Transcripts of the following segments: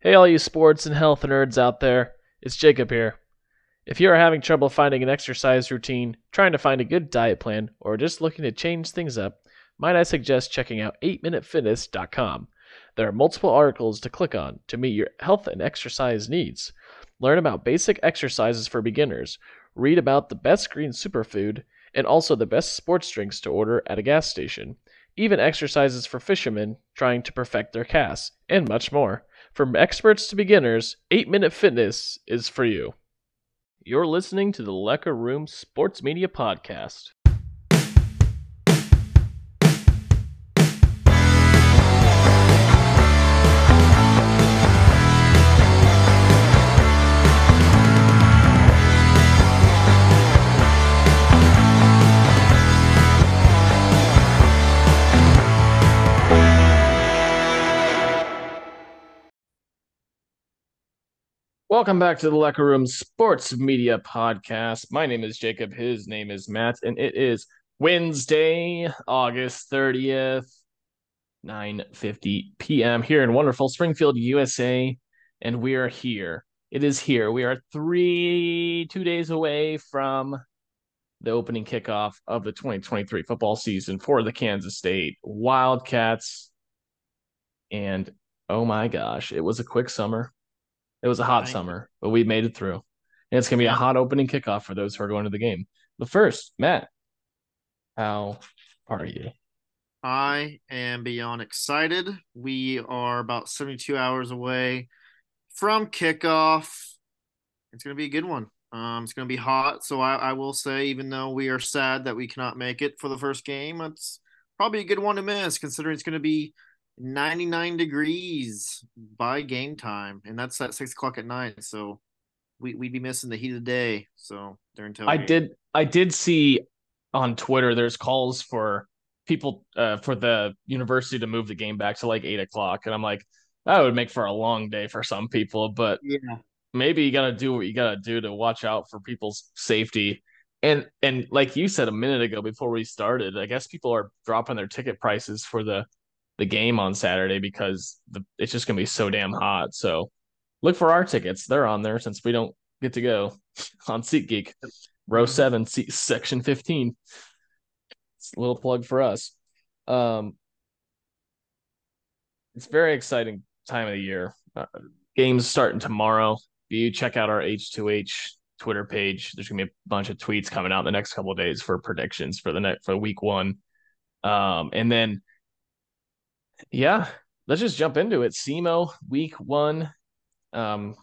Hey, all you sports and health nerds out there, it's Jacob here. If you are having trouble finding an exercise routine, trying to find a good diet plan, or just looking to change things up, might I suggest checking out 8minutefitness.com. There are multiple articles to click on to meet your health and exercise needs. Learn about basic exercises for beginners, read about the best green superfood, and also the best sports drinks to order at a gas station, even exercises for fishermen trying to perfect their casts, and much more. From experts to beginners, 8 Minute Fitness is for you. You're listening to the Lecker Room Sports Media Podcast. Welcome back to the Lecker Room Sports Media Podcast. My name is Jacob. His name is Matt, and it is Wednesday, August 30th, 9:50 p.m. here in wonderful Springfield, USA, and we are here. It is here. We are three, two days away from the opening kickoff of the 2023 football season for the Kansas State Wildcats. And oh my gosh, it was a quick summer it was a hot summer, but we made it through. And it's going to be a hot opening kickoff for those who are going to the game. But first, Matt, how are you? I am beyond excited. We are about 72 hours away from kickoff. It's going to be a good one. Um, it's going to be hot. So I, I will say, even though we are sad that we cannot make it for the first game, it's probably a good one to miss considering it's going to be 99 degrees by game time, and that's at six o'clock at night. So we we'd be missing the heat of the day. So during I did I did see on Twitter there's calls for people uh, for the university to move the game back to like eight o'clock, and I'm like that would make for a long day for some people, but yeah, maybe you gotta do what you gotta do to watch out for people's safety. And and like you said a minute ago before we started, I guess people are dropping their ticket prices for the the game on Saturday because the, it's just gonna be so damn hot. So look for our tickets; they're on there since we don't get to go on SeatGeek, row seven, seat, section fifteen. It's a little plug for us. Um, it's very exciting time of the year. Uh, games starting tomorrow. If You check out our H2H Twitter page. There's gonna be a bunch of tweets coming out in the next couple days for predictions for the next for week one. Um, and then yeah, let's just jump into it. SEMO week one. Um,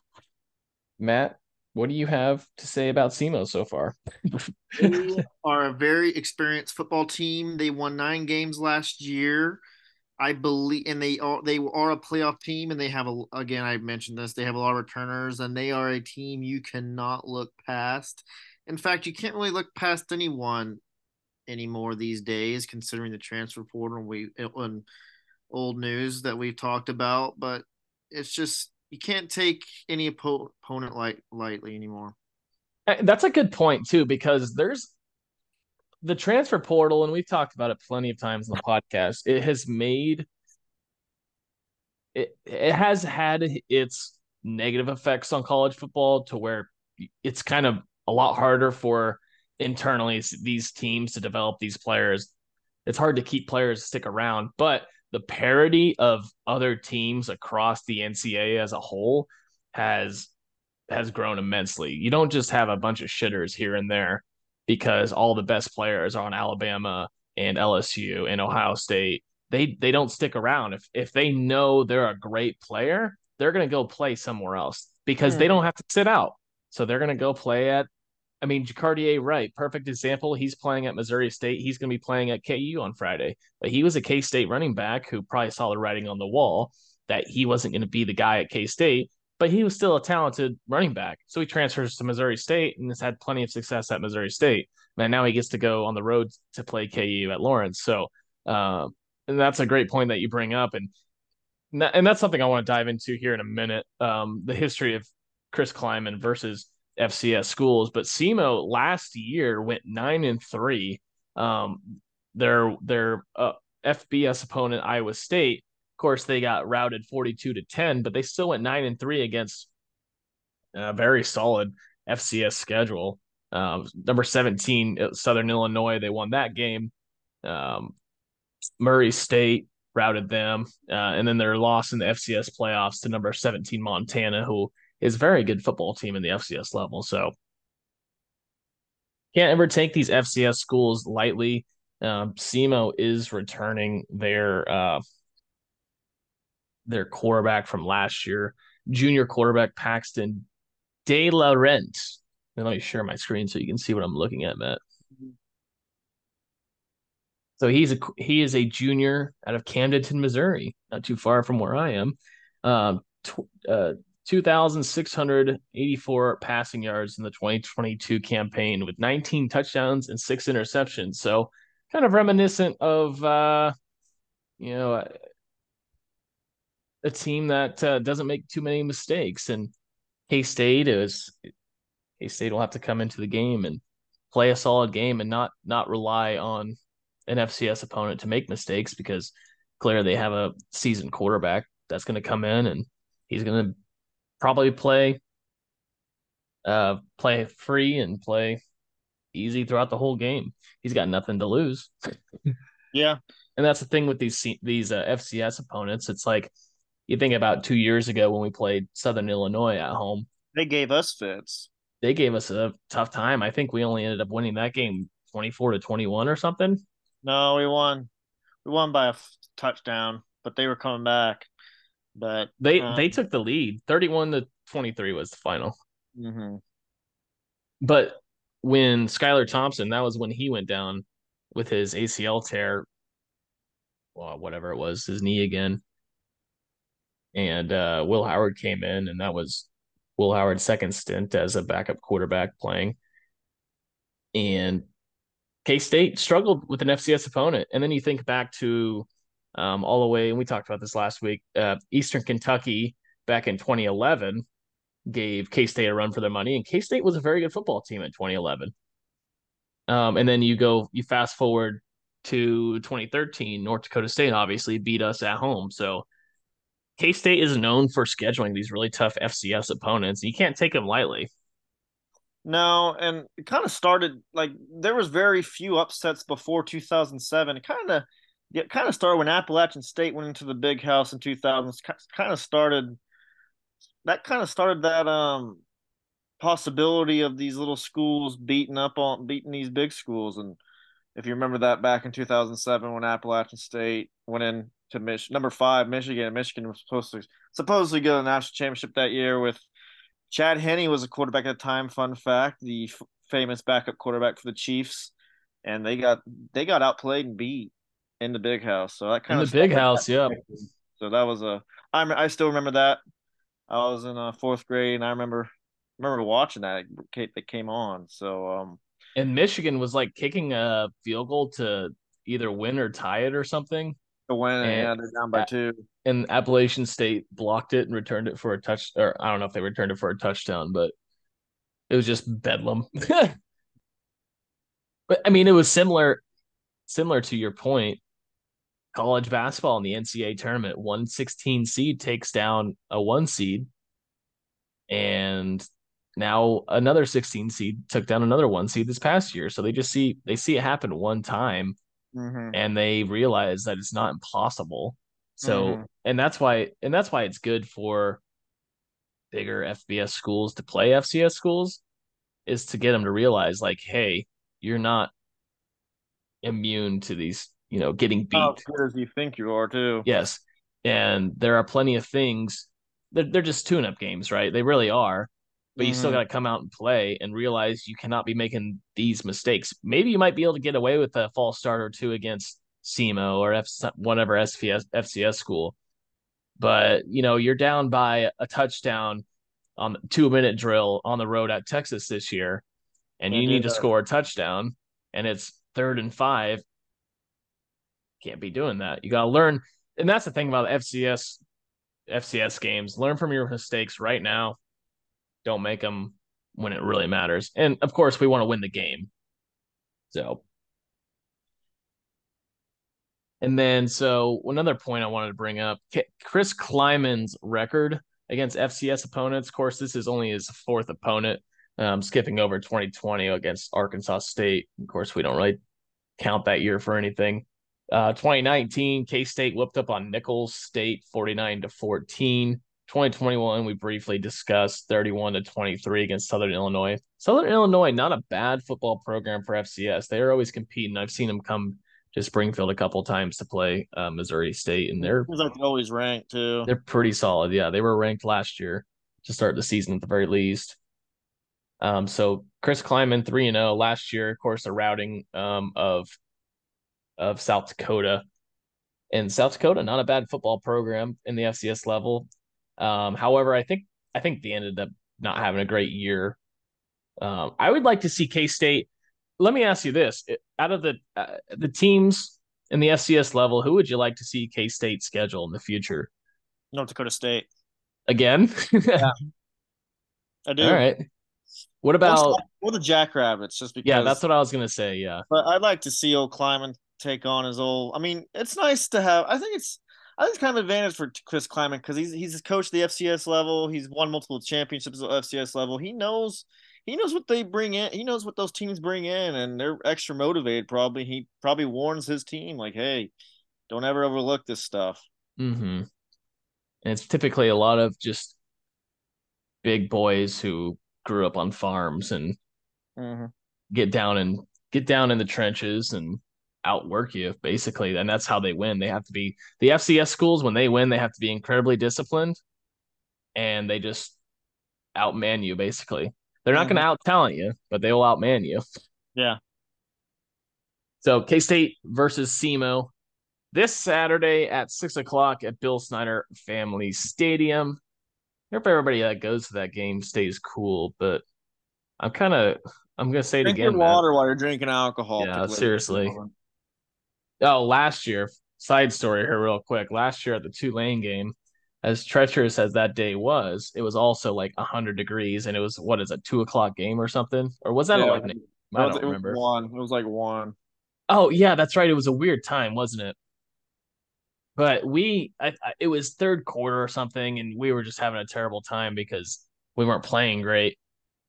Matt, what do you have to say about SEMO so far? they are a very experienced football team. They won nine games last year. I believe, and they are they are a playoff team, and they have a again. I mentioned this. They have a lot of returners, and they are a team you cannot look past. In fact, you can't really look past anyone anymore these days, considering the transfer portal. And We and old news that we've talked about, but it's just you can't take any opponent light lightly anymore. That's a good point too, because there's the transfer portal, and we've talked about it plenty of times in the podcast. It has made it it has had its negative effects on college football to where it's kind of a lot harder for internally these teams to develop these players. It's hard to keep players stick around, but the parity of other teams across the NCAA as a whole has has grown immensely. You don't just have a bunch of shitters here and there because all the best players are on Alabama and LSU and Ohio State. They they don't stick around. If if they know they're a great player, they're going to go play somewhere else because they hmm. don't have to sit out. So they're going to go play at I mean, Jacardia Wright, perfect example. He's playing at Missouri State. He's going to be playing at KU on Friday. But he was a K State running back who probably saw the writing on the wall that he wasn't going to be the guy at K State, but he was still a talented running back. So he transfers to Missouri State and has had plenty of success at Missouri State. And now he gets to go on the road to play KU at Lawrence. So, uh, and that's a great point that you bring up. And and that's something I want to dive into here in a minute. Um, the history of Chris Klieman versus FCS schools. But SEMO last year went nine and three. Um, their their uh, FBS opponent Iowa State Of course, they got routed 42 to 10, but they still went 9 and 3 against a very solid FCS schedule. Um, number 17, Southern Illinois, they won that game. Um, Murray State routed them. Uh, and then their loss in the FCS playoffs to number 17, Montana, who is a very good football team in the FCS level. So can't ever take these FCS schools lightly. Um, SEMO is returning their uh, their quarterback from last year, junior quarterback Paxton DeLaurent. Let me share my screen so you can see what I'm looking at, Matt. So he's a he is a junior out of Camdenton, Missouri, not too far from where I am. Um, tw- uh, 2,684 passing yards in the 2022 campaign with 19 touchdowns and six interceptions. So kind of reminiscent of, uh, you know, a team that uh, doesn't make too many mistakes. And K State is K State will have to come into the game and play a solid game and not not rely on an FCS opponent to make mistakes because clearly they have a seasoned quarterback that's going to come in and he's going to probably play uh play free and play easy throughout the whole game. He's got nothing to lose. yeah. And that's the thing with these these uh, FCS opponents. It's like you think about 2 years ago when we played Southern Illinois at home. They gave us fits. They gave us a tough time. I think we only ended up winning that game 24 to 21 or something. No, we won. We won by a touchdown, but they were coming back. But they um, they took the lead. 31 to 23 was the final. Mm-hmm. But when Skylar Thompson, that was when he went down with his ACL tear, well, whatever it was, his knee again. And uh, Will Howard came in, and that was Will Howard's second stint as a backup quarterback playing. And K State struggled with an FCS opponent, and then you think back to um, all the way, and we talked about this last week. Uh, Eastern Kentucky back in 2011 gave K State a run for their money, and K State was a very good football team in 2011. Um, and then you go, you fast forward to 2013, North Dakota State obviously beat us at home. So K State is known for scheduling these really tough FCS opponents. You can't take them lightly. No, and it kind of started like there was very few upsets before 2007. It kind of it kind of started when Appalachian State went into the Big House in 2000. Kind of started that kind of started that um possibility of these little schools beating up on beating these big schools. And if you remember that back in 2007 when Appalachian State went in to Mich- number five Michigan, Michigan was supposed to supposedly get a national championship that year with Chad Henne was a quarterback at the time. Fun fact: the f- famous backup quarterback for the Chiefs, and they got they got outplayed and beat in the big house. So that kind in of the big house, yeah. So that was a I I still remember that. I was in uh, fourth grade, and I remember remember watching that that came on. So um, and Michigan was like kicking a field goal to either win or tie it or something. To win, and, yeah, they're down by two and Appalachian State blocked it and returned it for a touch. Or I don't know if they returned it for a touchdown, but it was just bedlam. but I mean, it was similar, similar to your point. College basketball in the NCAA tournament, one 16 seed takes down a one seed, and now another 16 seed took down another one seed this past year. So they just see they see it happen one time, mm-hmm. and they realize that it's not impossible so, mm-hmm. and that's why, and that's why it's good for bigger FBS schools to play FCS schools is to get them to realize, like, hey, you're not immune to these, you know, getting beat. As good as you think you are, too. Yes. And there are plenty of things. They're, they're just tune up games, right? They really are. But mm-hmm. you still mm-hmm. got to come out and play and realize you cannot be making these mistakes. Maybe you might be able to get away with a false start or two against SEMO or F, whatever SFS, FCS school. But, you know, you're down by a touchdown on the two minute drill on the road at Texas this year, and you need to score a touchdown, and it's third and five. Can't be doing that. You got to learn. And that's the thing about FCS FCS games. Learn from your mistakes right now. Don't make them when it really matters. And of course, we want to win the game. So And then, so another point I wanted to bring up Chris Klieman's record against FCS opponents. Of course, this is only his fourth opponent, um, skipping over 2020 against Arkansas State. Of course, we don't really count that year for anything. Uh, 2019, K State whooped up on Nicholls State 49 to 14. 2021, we briefly discussed 31 to 23 against Southern Illinois. Southern Illinois, not a bad football program for FCS. They are always competing. I've seen them come to Springfield a couple times to play uh, Missouri State, and they're like always ranked too. They're pretty solid. Yeah, they were ranked last year to start the season at the very least. Um, so Chris Klieman three and zero oh. last year. Of course, a routing um of of South Dakota, and South Dakota not a bad football program in the FCS level. Um, however, I think I think they ended up not having a great year. Um, I would like to see K State. Let me ask you this: out of the uh, the teams in the FCS level, who would you like to see K State schedule in the future? North Dakota State again. yeah, I do. All right. What about or the Jackrabbits? Just because. Yeah, that's what I was gonna say. Yeah, but I'd like to see old Klieman take on his old. I mean, it's nice to have. I think it's I think it's kind of advantage for Chris Klieman because he's he's coached the FCS level. He's won multiple championships at FCS level. He knows he knows what they bring in. He knows what those teams bring in, and they're extra motivated. Probably he probably warns his team like, "Hey, don't ever overlook this stuff." Mm-hmm. And it's typically a lot of just big boys who grew up on farms and mm-hmm. get down and get down in the trenches and outwork you basically and that's how they win they have to be the fcs schools when they win they have to be incredibly disciplined and they just outman you basically they're not mm-hmm. going to out talent you but they will outman you yeah so k-state versus SEMO this saturday at six o'clock at bill snyder family stadium I hope everybody that goes to that game stays cool but i'm kind of I'm gonna say Drink it again. Water while you're drinking alcohol. Yeah, seriously. Oh, last year, side story here, real quick. Last year at the Tulane game, as treacherous as that day was, it was also like 100 degrees, and it was what is a two o'clock game or something? Or was that yeah, 11? I don't it remember. one. It was like one. Oh yeah, that's right. It was a weird time, wasn't it? But we, I, I, it was third quarter or something, and we were just having a terrible time because we weren't playing great,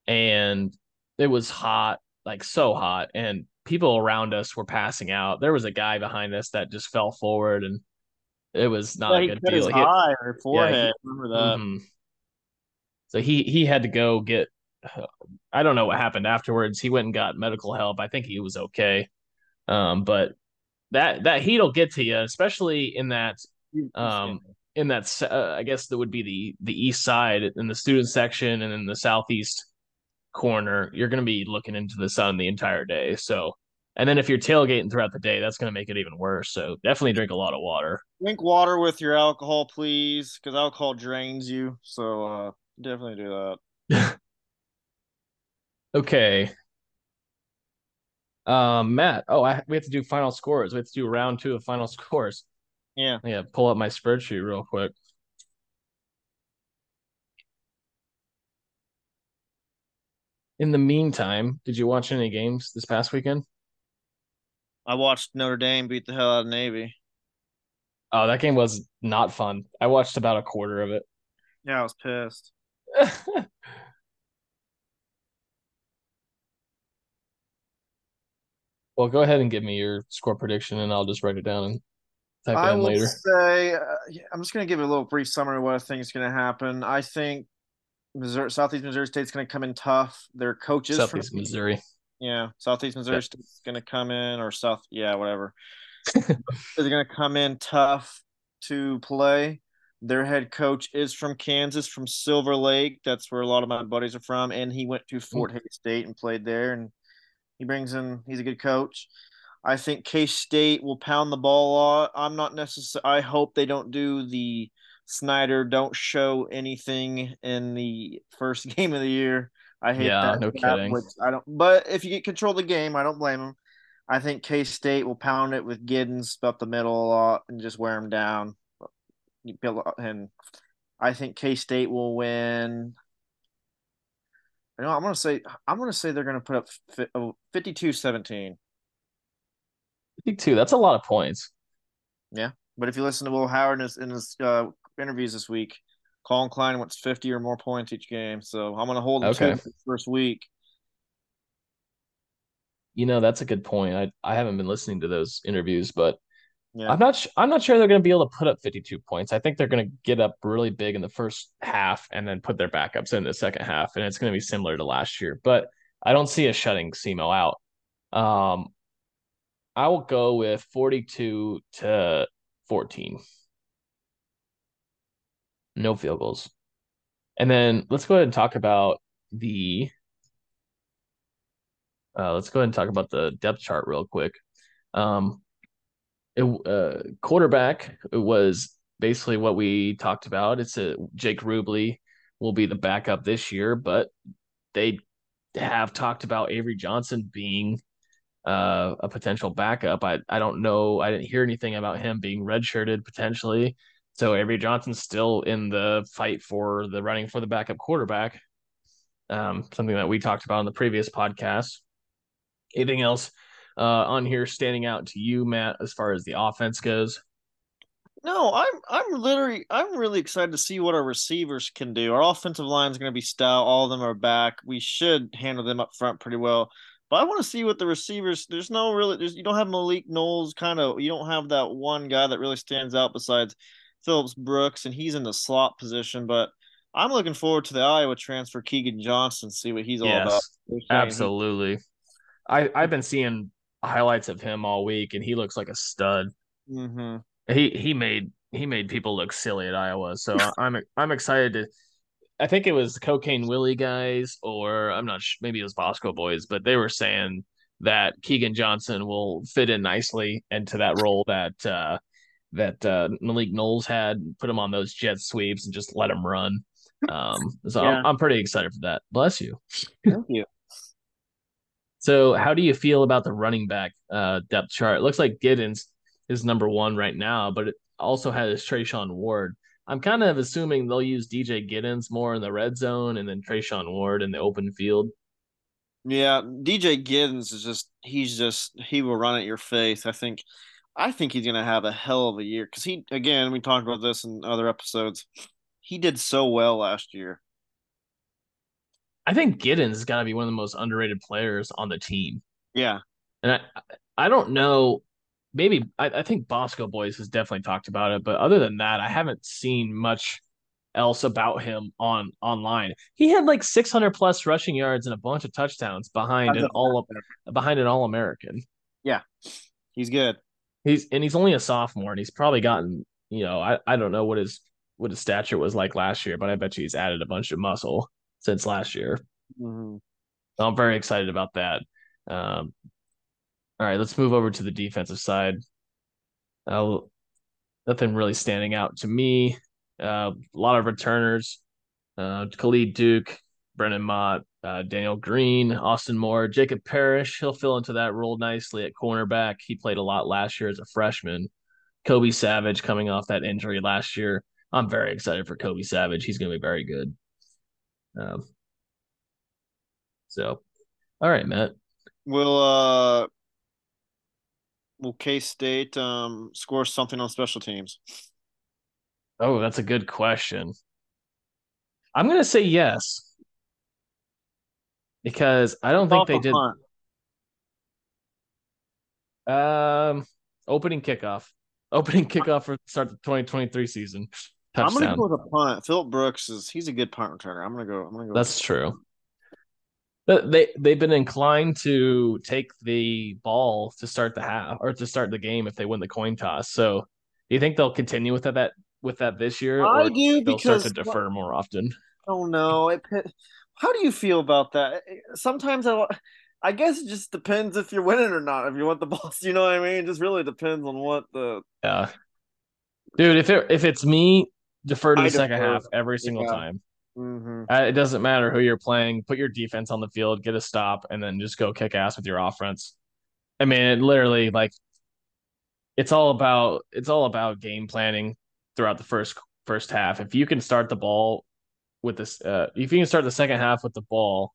and it was hot, like so hot, and people around us were passing out. There was a guy behind us that just fell forward, and it was not yeah, a good deal. His he, eye or forehead. Yeah, he, remember that? Mm-hmm. So he he had to go get. I don't know what happened afterwards. He went and got medical help. I think he was okay. Um, but that that heat'll get to you, especially in that um in that uh, I guess that would be the the east side in the student section and in the southeast corner, you're going to be looking into the sun the entire day. So, and then if you're tailgating throughout the day, that's going to make it even worse. So, definitely drink a lot of water. Drink water with your alcohol, please, because alcohol drains you. So, uh, definitely do that. okay. Um, Matt. Oh, I, we have to do final scores. We have to do round two of final scores. Yeah. Yeah. Pull up my spreadsheet real quick. In the meantime, did you watch any games this past weekend? I watched Notre Dame beat the hell out of Navy. Oh, that game was not fun. I watched about a quarter of it. Yeah, I was pissed. well, go ahead and give me your score prediction, and I'll just write it down and type I it in later. Say, uh, I'm just going to give a little brief summary of what I think is going to happen. I think Missouri, Southeast Missouri State's going to come in tough. Their coaches Southeast from, Missouri. Yeah, Southeast Missouri yeah. State's going to come in, or South, yeah, whatever. They're going to come in tough to play. Their head coach is from Kansas, from Silver Lake. That's where a lot of my buddies are from, and he went to Fort mm. Hays State and played there. And he brings in. He's a good coach. I think K State will pound the ball a lot. I'm not necessarily. I hope they don't do the Snyder don't show anything in the first game of the year. I hate yeah, that. no kidding. Which I don't. But if you get control of the game, I don't blame him. I think K State will pound it with Giddens up the middle a lot and just wear him down. And I think K State will win. You know, I'm gonna say I'm gonna say they're gonna put up 52-17. 52. That's a lot of points. Yeah, but if you listen to Will Howard in his, in his uh, interviews this week, Collin Klein wants 50 or more points each game. So I'm going to hold him Okay. to the first week. You know, that's a good point. I I haven't been listening to those interviews, but Yeah. I'm not sh- I'm not sure they're going to be able to put up 52 points. I think they're going to get up really big in the first half and then put their backups in the second half, and it's going to be similar to last year. But I don't see us shutting SEMO out. Um, I will go with 42 to 14. No field goals. And then let's go ahead and talk about the uh, let's go ahead and talk about the depth chart real quick. Um, it, uh, quarterback was basically what we talked about. It's a Jake Rubley will be the backup this year, but they have talked about Avery Johnson being uh, a potential backup. I I don't know. I didn't hear anything about him being redshirted potentially. So Avery Johnson's still in the fight for the running for the backup quarterback. Um, something that we talked about in the previous podcast. Anything else uh, on here standing out to you, Matt, as far as the offense goes? No, I'm I'm literally I'm really excited to see what our receivers can do. Our offensive line is going to be stout. All of them are back. We should handle them up front pretty well. But I want to see what the receivers. There's no really. There's you don't have Malik Knowles. Kind of you don't have that one guy that really stands out besides Phillips Brooks, and he's in the slot position. But I'm looking forward to the Iowa transfer Keagan Johnson. See what he's all about. Yes, saying he- absolutely. I I've been seeing highlights of him all week, and he looks like a stud. Mhm. He he made he made people look silly at Iowa, so I'm I'm excited to. I think it was the Cocaine Willie guys, or I'm not sure, maybe it was Bosco Boys, but they were saying that Keagan Johnson will fit in nicely into that role that uh, that uh, Malik Knowles had. Put him on those jet sweeps and just let him run. Um, so Yeah. I'm, I'm pretty excited for that. Bless you. Thank you. So, how do you feel about the running back uh, depth chart? It looks like Giddens is number one right now, but it also has Treshaun Ward. I'm kind of assuming they'll use DJ Giddens more in the red zone and then Treshaun Ward in the open field. Yeah, DJ Giddens is just he's just he will run at your face. I think I think he's gonna have a hell of a year because he again we talked about this in other episodes. He did so well last year. I think Giddens is going to be one of the most underrated players on the team. Yeah, And I, I don't know. Maybe I, I think Bosco Boys has definitely talked about it, but other than that, I haven't seen much else about him on online. He had like 600 plus rushing yards and a bunch of touchdowns behind an all behind an All American. Yeah, he's good. He's and he's only a sophomore, and he's probably gotten you know I, I don't know what his what his stature was like last year, but I bet you he's added a bunch of muscle since last year. Mhm. So I'm very excited about that. Um, all right, let's move over to the defensive side. Uh, nothing really standing out to me. Uh, a lot of returners. Uh, Khalid Duke, Brennan Mott, uh, Daniel Green, Austin Moore, Jacob Parrish. He'll fill into that role nicely at cornerback. He played a lot last year as a freshman. Kobe Savage coming off that injury last year. I'm very excited for Kobe Savage. He's going to be very good. Um, so, all right, Matt. Will uh will K State um score something on special teams? Oh, that's a good question. I'm gonna say yes. Because I don't think they did punt. um opening kickoff. Opening kickoff for start the 2023 season. I'm gonna go with a punt. Phillip Brooks is he's a good punt returner. I'm gonna go. I'm gonna go. That's true. But they they've been inclined to take the ball to start the half or to start the game if they win the coin toss. So do you think they'll continue with that with that this year I or do they'll start to because defer more often? Oh no! It, how do you feel about that? Sometimes I, I guess it just depends if you're winning or not. If you want the ball, you know what I mean. It just really depends on what the. Yeah. Dude, if it if it's me, defer to I the second defer. half every single Yeah. time. Mm-hmm. Uh, it doesn't matter who you're playing. Put your defense on the field, get a stop, and then just go kick ass with your offense. I mean, it literally like it's all about it's all about game planning throughout the first first half. If you can start the ball with this, uh, if you can start the second half with the ball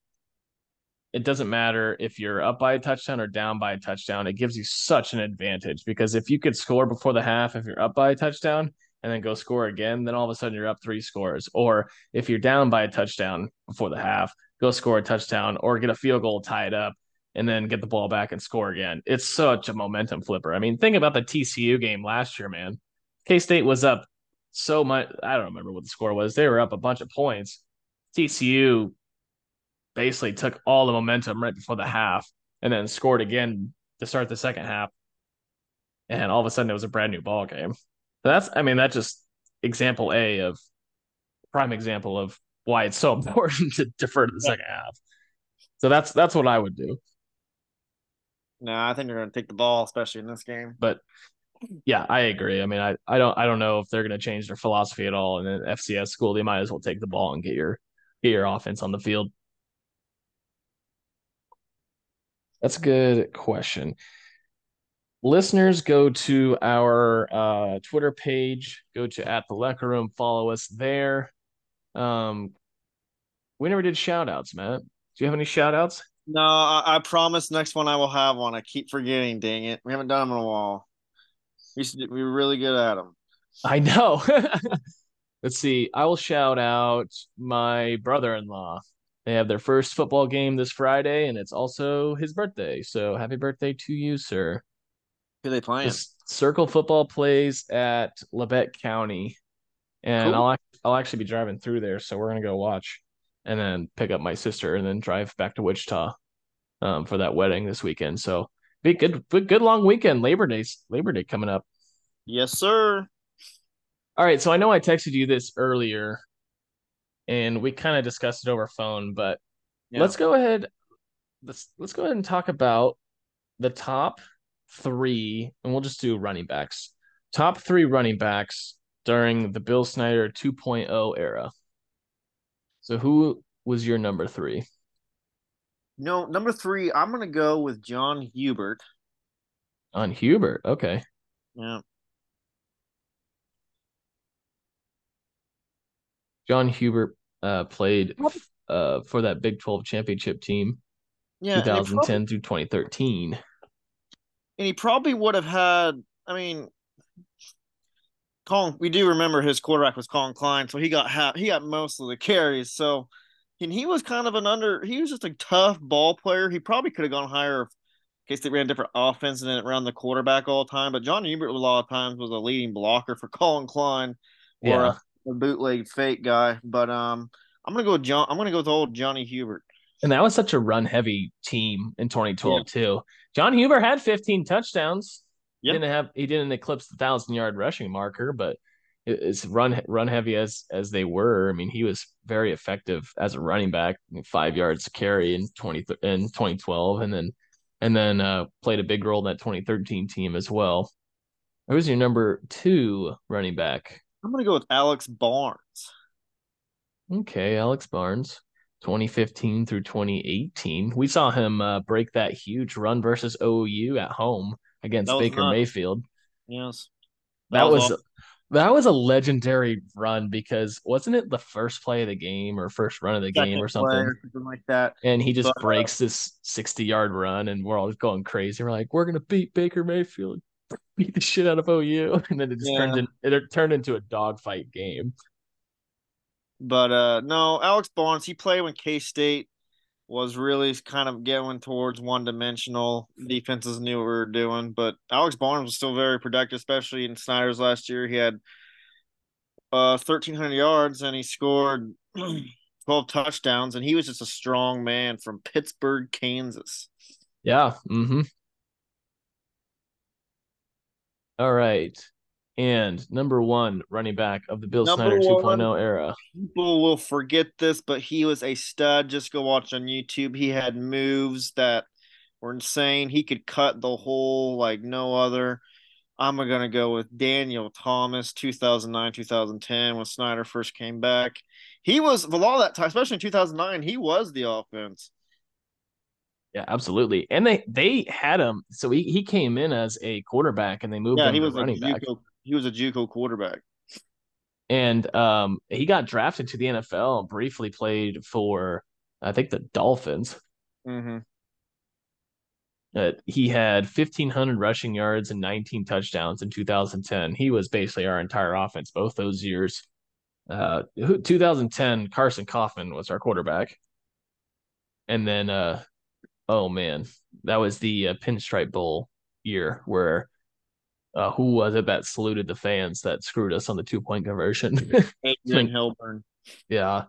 it doesn't matter if you're up by a touchdown or down by a touchdown. It gives you such an advantage because if you could score before the half, if you're up by a touchdown and then go score again, then all of a sudden you're up three scores. Or if you're down by a touchdown before the half, go score a touchdown or get a field goal, tie it up, and then get the ball back and score again. It's such a momentum flipper. I mean, think about the TCU game last year, man. K State was up so much. I don't remember what the score was. They were up a bunch of points. TCU basically took all the momentum right before the half and then scored again to start the second half. And all of a sudden it was a brand new ball game. So that's I mean, that's just example A of prime example of why it's so important to defer to the second half. So that's that's what I would do. No, I think they're going to take the ball, especially in this game. But yeah, I agree. I mean, I, I don't I don't know if they're going to change their philosophy at all in an FCS school. They might as well take the ball and get your get your offense on the field. That's a good question. Listeners, go to our uh, Twitter page, go to at the Lecker Room, follow us there. Um, we never did shout outs, Matt. Do you have any shout outs? No, I, I, promise next one I will have one. I keep forgetting, dang it. We haven't done them in a while. We, we were really good at them. I know. Let's see. I will shout out my brother in law. They have their first football game this Friday, and it's also his birthday. So happy birthday to you, sir. Who they playing? This Circle Football plays at Labette County, and cool. I'll I'll actually be driving through there, so we're gonna go watch, and then pick up my sister, and then drive back to Wichita, um, for that wedding this weekend. So be good, good, good long weekend. Labor Day's Labor Day coming up. Yes, sir. All right, so I know I texted you this earlier and we kind of discussed it over phone, but yeah. let's go ahead. Let's let's go ahead and talk about the top three, and we'll just do running backs. Top three running backs during the Bill Snyder 2.0 era. So who was your number three? No, number three, I'm gonna go with John Hubert. On Hubert, okay. Yeah. John Hubert uh, played uh, for that Big 12 championship team, yeah, 2010 probably, through 2013. And he probably would have had, I mean, Colin, we do remember his quarterback was Collin Klein, so he got half, he got most of the carries. So, and he was kind of an under, he was just a tough ball player. He probably could have gone higher in case they ran different offense and then around the quarterback all the time. But John Hubert, a lot of times, was a leading blocker for Collin Klein or yeah a bootleg fake guy. But um, I'm gonna go with John. I'm gonna go with old Johnny Hubert. And that was such a run heavy team in 2012 yeah. too. John Hubert had 15 touchdowns. Yep. Didn't have he didn't eclipse the thousand yard rushing marker, but it's run run heavy as as they were. I mean, he was very effective as a running back, five yards carry in 20 in 2012, and then and then uh, played a big role in that 2013 team as well. Who's your number two running back? I'm gonna go with Alex Barnes. Okay, Alex Barnes, 2015 through 2018. We saw him uh, break that huge run versus OU at home against Baker nuts. Mayfield. Yes, that, that was, was that was a legendary run because wasn't it the first play of the game or first run of the Second game or something? or something like that? And he just but, uh, breaks this 60 yard run, and we're all going crazy. We're like, we're gonna beat Baker Mayfield beat the shit out of OU, and then it just yeah. turned in, it turned into a dogfight game. But uh no, Alex Barnes, he played when K State was really kind of going towards one dimensional. Defenses knew what we were doing, but Alex Barnes was still very productive, especially in Snyder's last year. He had uh 1300 yards and he scored 12 touchdowns and he was just a strong man from Pittsburgh, Kansas. Yeah. Mm-hmm. All right. And number one running back of the Bill number Snyder 2.0 era. People will forget this, but he was a stud. Just go watch on YouTube. He had moves that were insane. He could cut the hole like no other. I'm going to go with Daniel Thomas, 2009, 2010, when Snyder first came back. He was, with all that time, especially in 2009, he was the offense. Yeah, absolutely. And they they had him. So he, he came in as a quarterback and they moved yeah, him he was running back. He was a JUCO quarterback. And um, he got drafted to the NFL. Briefly played for I think the Dolphins. Mm-hmm. Uh, he had 1,500 rushing yards and 19 touchdowns in 2010. He was basically our entire offense both those years. Uh, 2010, Carson Coffman was our quarterback. And then, uh, oh man, that was the uh, Pinstripe Bowl year where uh, who was it that saluted the fans that screwed us on the two point conversion? Adrian Hilburn. Yeah.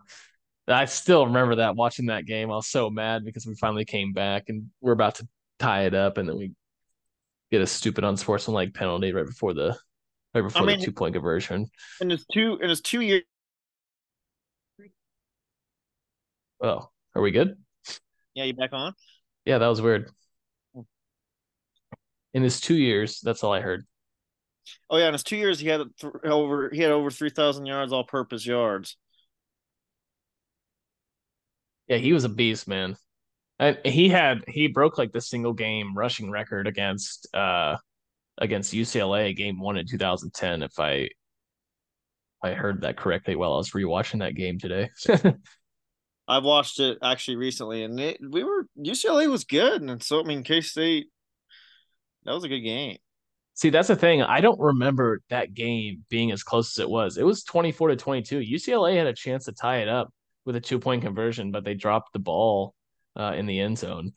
I still remember that watching that game. I was so mad because we finally came back and we're about to tie it up, and then we get a stupid unsportsmanlike penalty right before the right before I mean, the two point conversion. And it's two and it's two years. Oh, are we good? Yeah, you back on? Yeah, that was weird. In his two years, that's all I heard. Oh yeah, in his two years, he had th- over he had over three thousand yards, all purpose yards. Yeah, he was a beast, man. And he had he broke like the single game rushing record against uh against UCLA game one in 2010 if I I heard that correctly while I was rewatching that game today. I've watched it actually recently and it, we were UCLA was good and so I mean K State that was a good game. See, that's the thing. I don't remember that game being as close as it was. It was 24 to 22. UCLA had a chance to tie it up with a two point conversion, but they dropped the ball uh, in the end zone,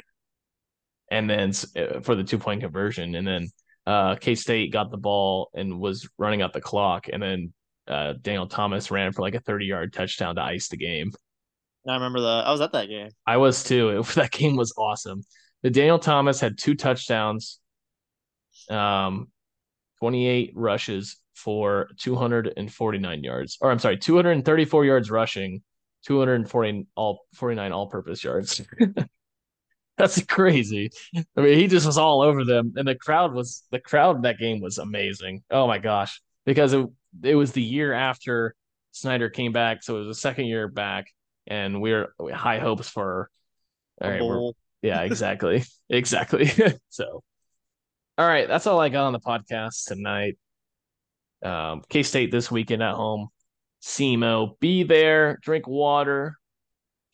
and then uh, for the two point conversion, and then uh, K State got the ball and was running out the clock, and then uh, Daniel Thomas ran for like a thirty yard touchdown to ice the game. I remember that. I was at that game. I was too. It, that game was awesome. The Daniel Thomas had two touchdowns, um, twenty eight rushes for two hundred and forty nine yards, or I'm sorry, two hundred and thirty four yards rushing 240 all 49 all purpose yards. That's crazy. I mean, he just was all over them, and the crowd was the crowd in that game was amazing. Oh my gosh, because it it was the year after Snyder came back, so it was the second year back, and we are high hopes for. All right, yeah, exactly, exactly. so, all right, that's all I got on the podcast tonight. Um, K State this weekend at home. SEMO. Be there, drink water.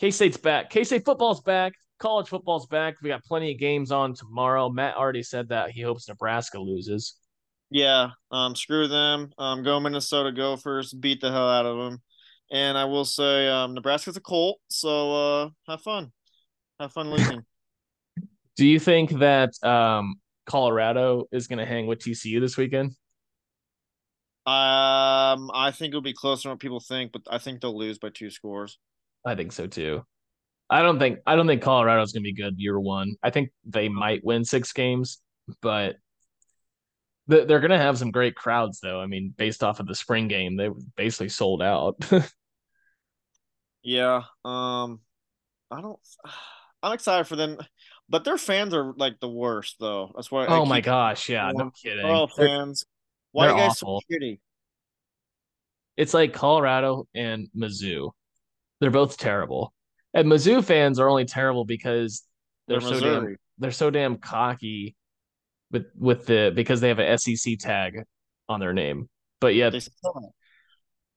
K State's back. K State football's back. College football's back. We got plenty of games on tomorrow. Matt already said that he hopes Nebraska loses. Yeah, um, screw them. Um, go Minnesota Gophers, beat the hell out of them. And I will say, um, Nebraska's a Colt, so uh, have fun, have fun losing. Do you think that um, Colorado is going to hang with TCU this weekend? Um, I think it'll be closer than what people think, but I think they'll lose by two scores. I think so too. I don't think I don't think Colorado's gonna be good year one. I think they might win six games, but they're gonna have some great crowds though. I mean, based off of the spring game, they basically sold out. yeah. Um, I don't. I'm excited for them, but their fans are like the worst though. That's why. Oh my gosh! Yeah, no kidding. All fans. Why are you guys awful. so shitty? It's like Colorado and Mizzou. They're both terrible. And Mizzou fans are only terrible because they're, they're so damn they're so damn cocky with with the because they have an SEC tag on their name. But yet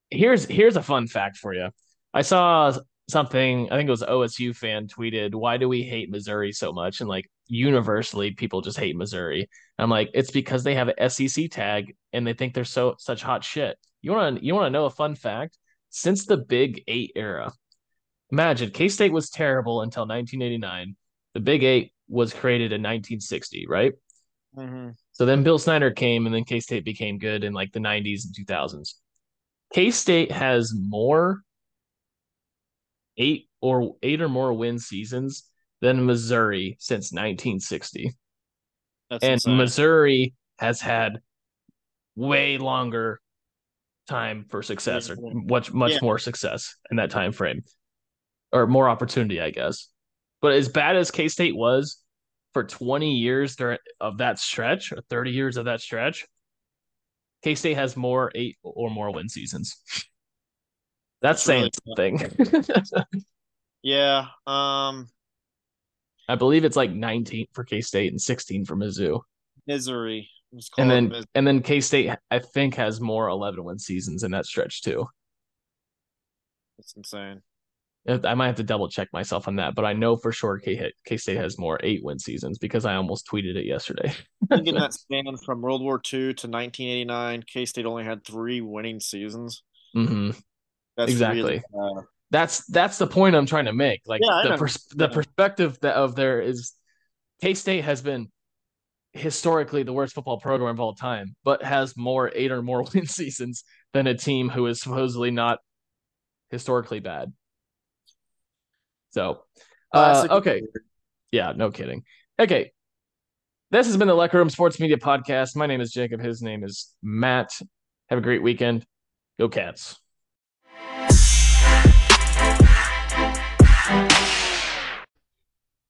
here's here's a fun fact for you. I saw something, I think it was OSU fan tweeted, why do we hate Missouri so much? And like universally people just hate Missouri. I'm like, it's because they have an SEC tag and they think they're so such hot shit. You want to you want to know a fun fact? Since the Big 8 era. Imagine K-State was terrible until 1989. The Big 8 was created in 1960, right? Mm-hmm. So then Bill Snyder came and then K-State became good in like the 90s and 2000s. K-State has more eight or eight or more win seasons than Missouri since 1960. That's and insane. Missouri has had way longer time for success or much much yeah. more success in that time frame or more opportunity i guess but as bad as k-state was for 20 years during of that stretch or 30 years of that stretch k-state has more eight or more win seasons that's, That's saying really something yeah um I believe it's like 19 for K State and 16 for Mizzou. Missouri. And then and then K State I think has more 11 win seasons in that stretch too. It's insane. I might have to double check myself on that, but I know for sure K State has more eight win seasons because I almost tweeted it yesterday. I think in that span from World War II to 1989, K State only had three winning seasons. hmm That's Exactly. really, uh, That's that's the point I'm trying to make. Like Yeah, the pers- the perspective that of there is K State has been historically the worst football program of all time, but has more eight or more win seasons than a team who is supposedly not historically bad. So, uh, okay, yeah, no kidding. Okay, this has been the Lecker Room Sports Media Podcast. My name is Jacob. His name is Matt. Have a great weekend. Go Cats.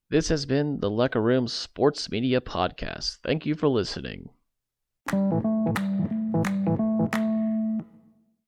This has been the Lecker Room Sports Media Podcast. Thank you for listening.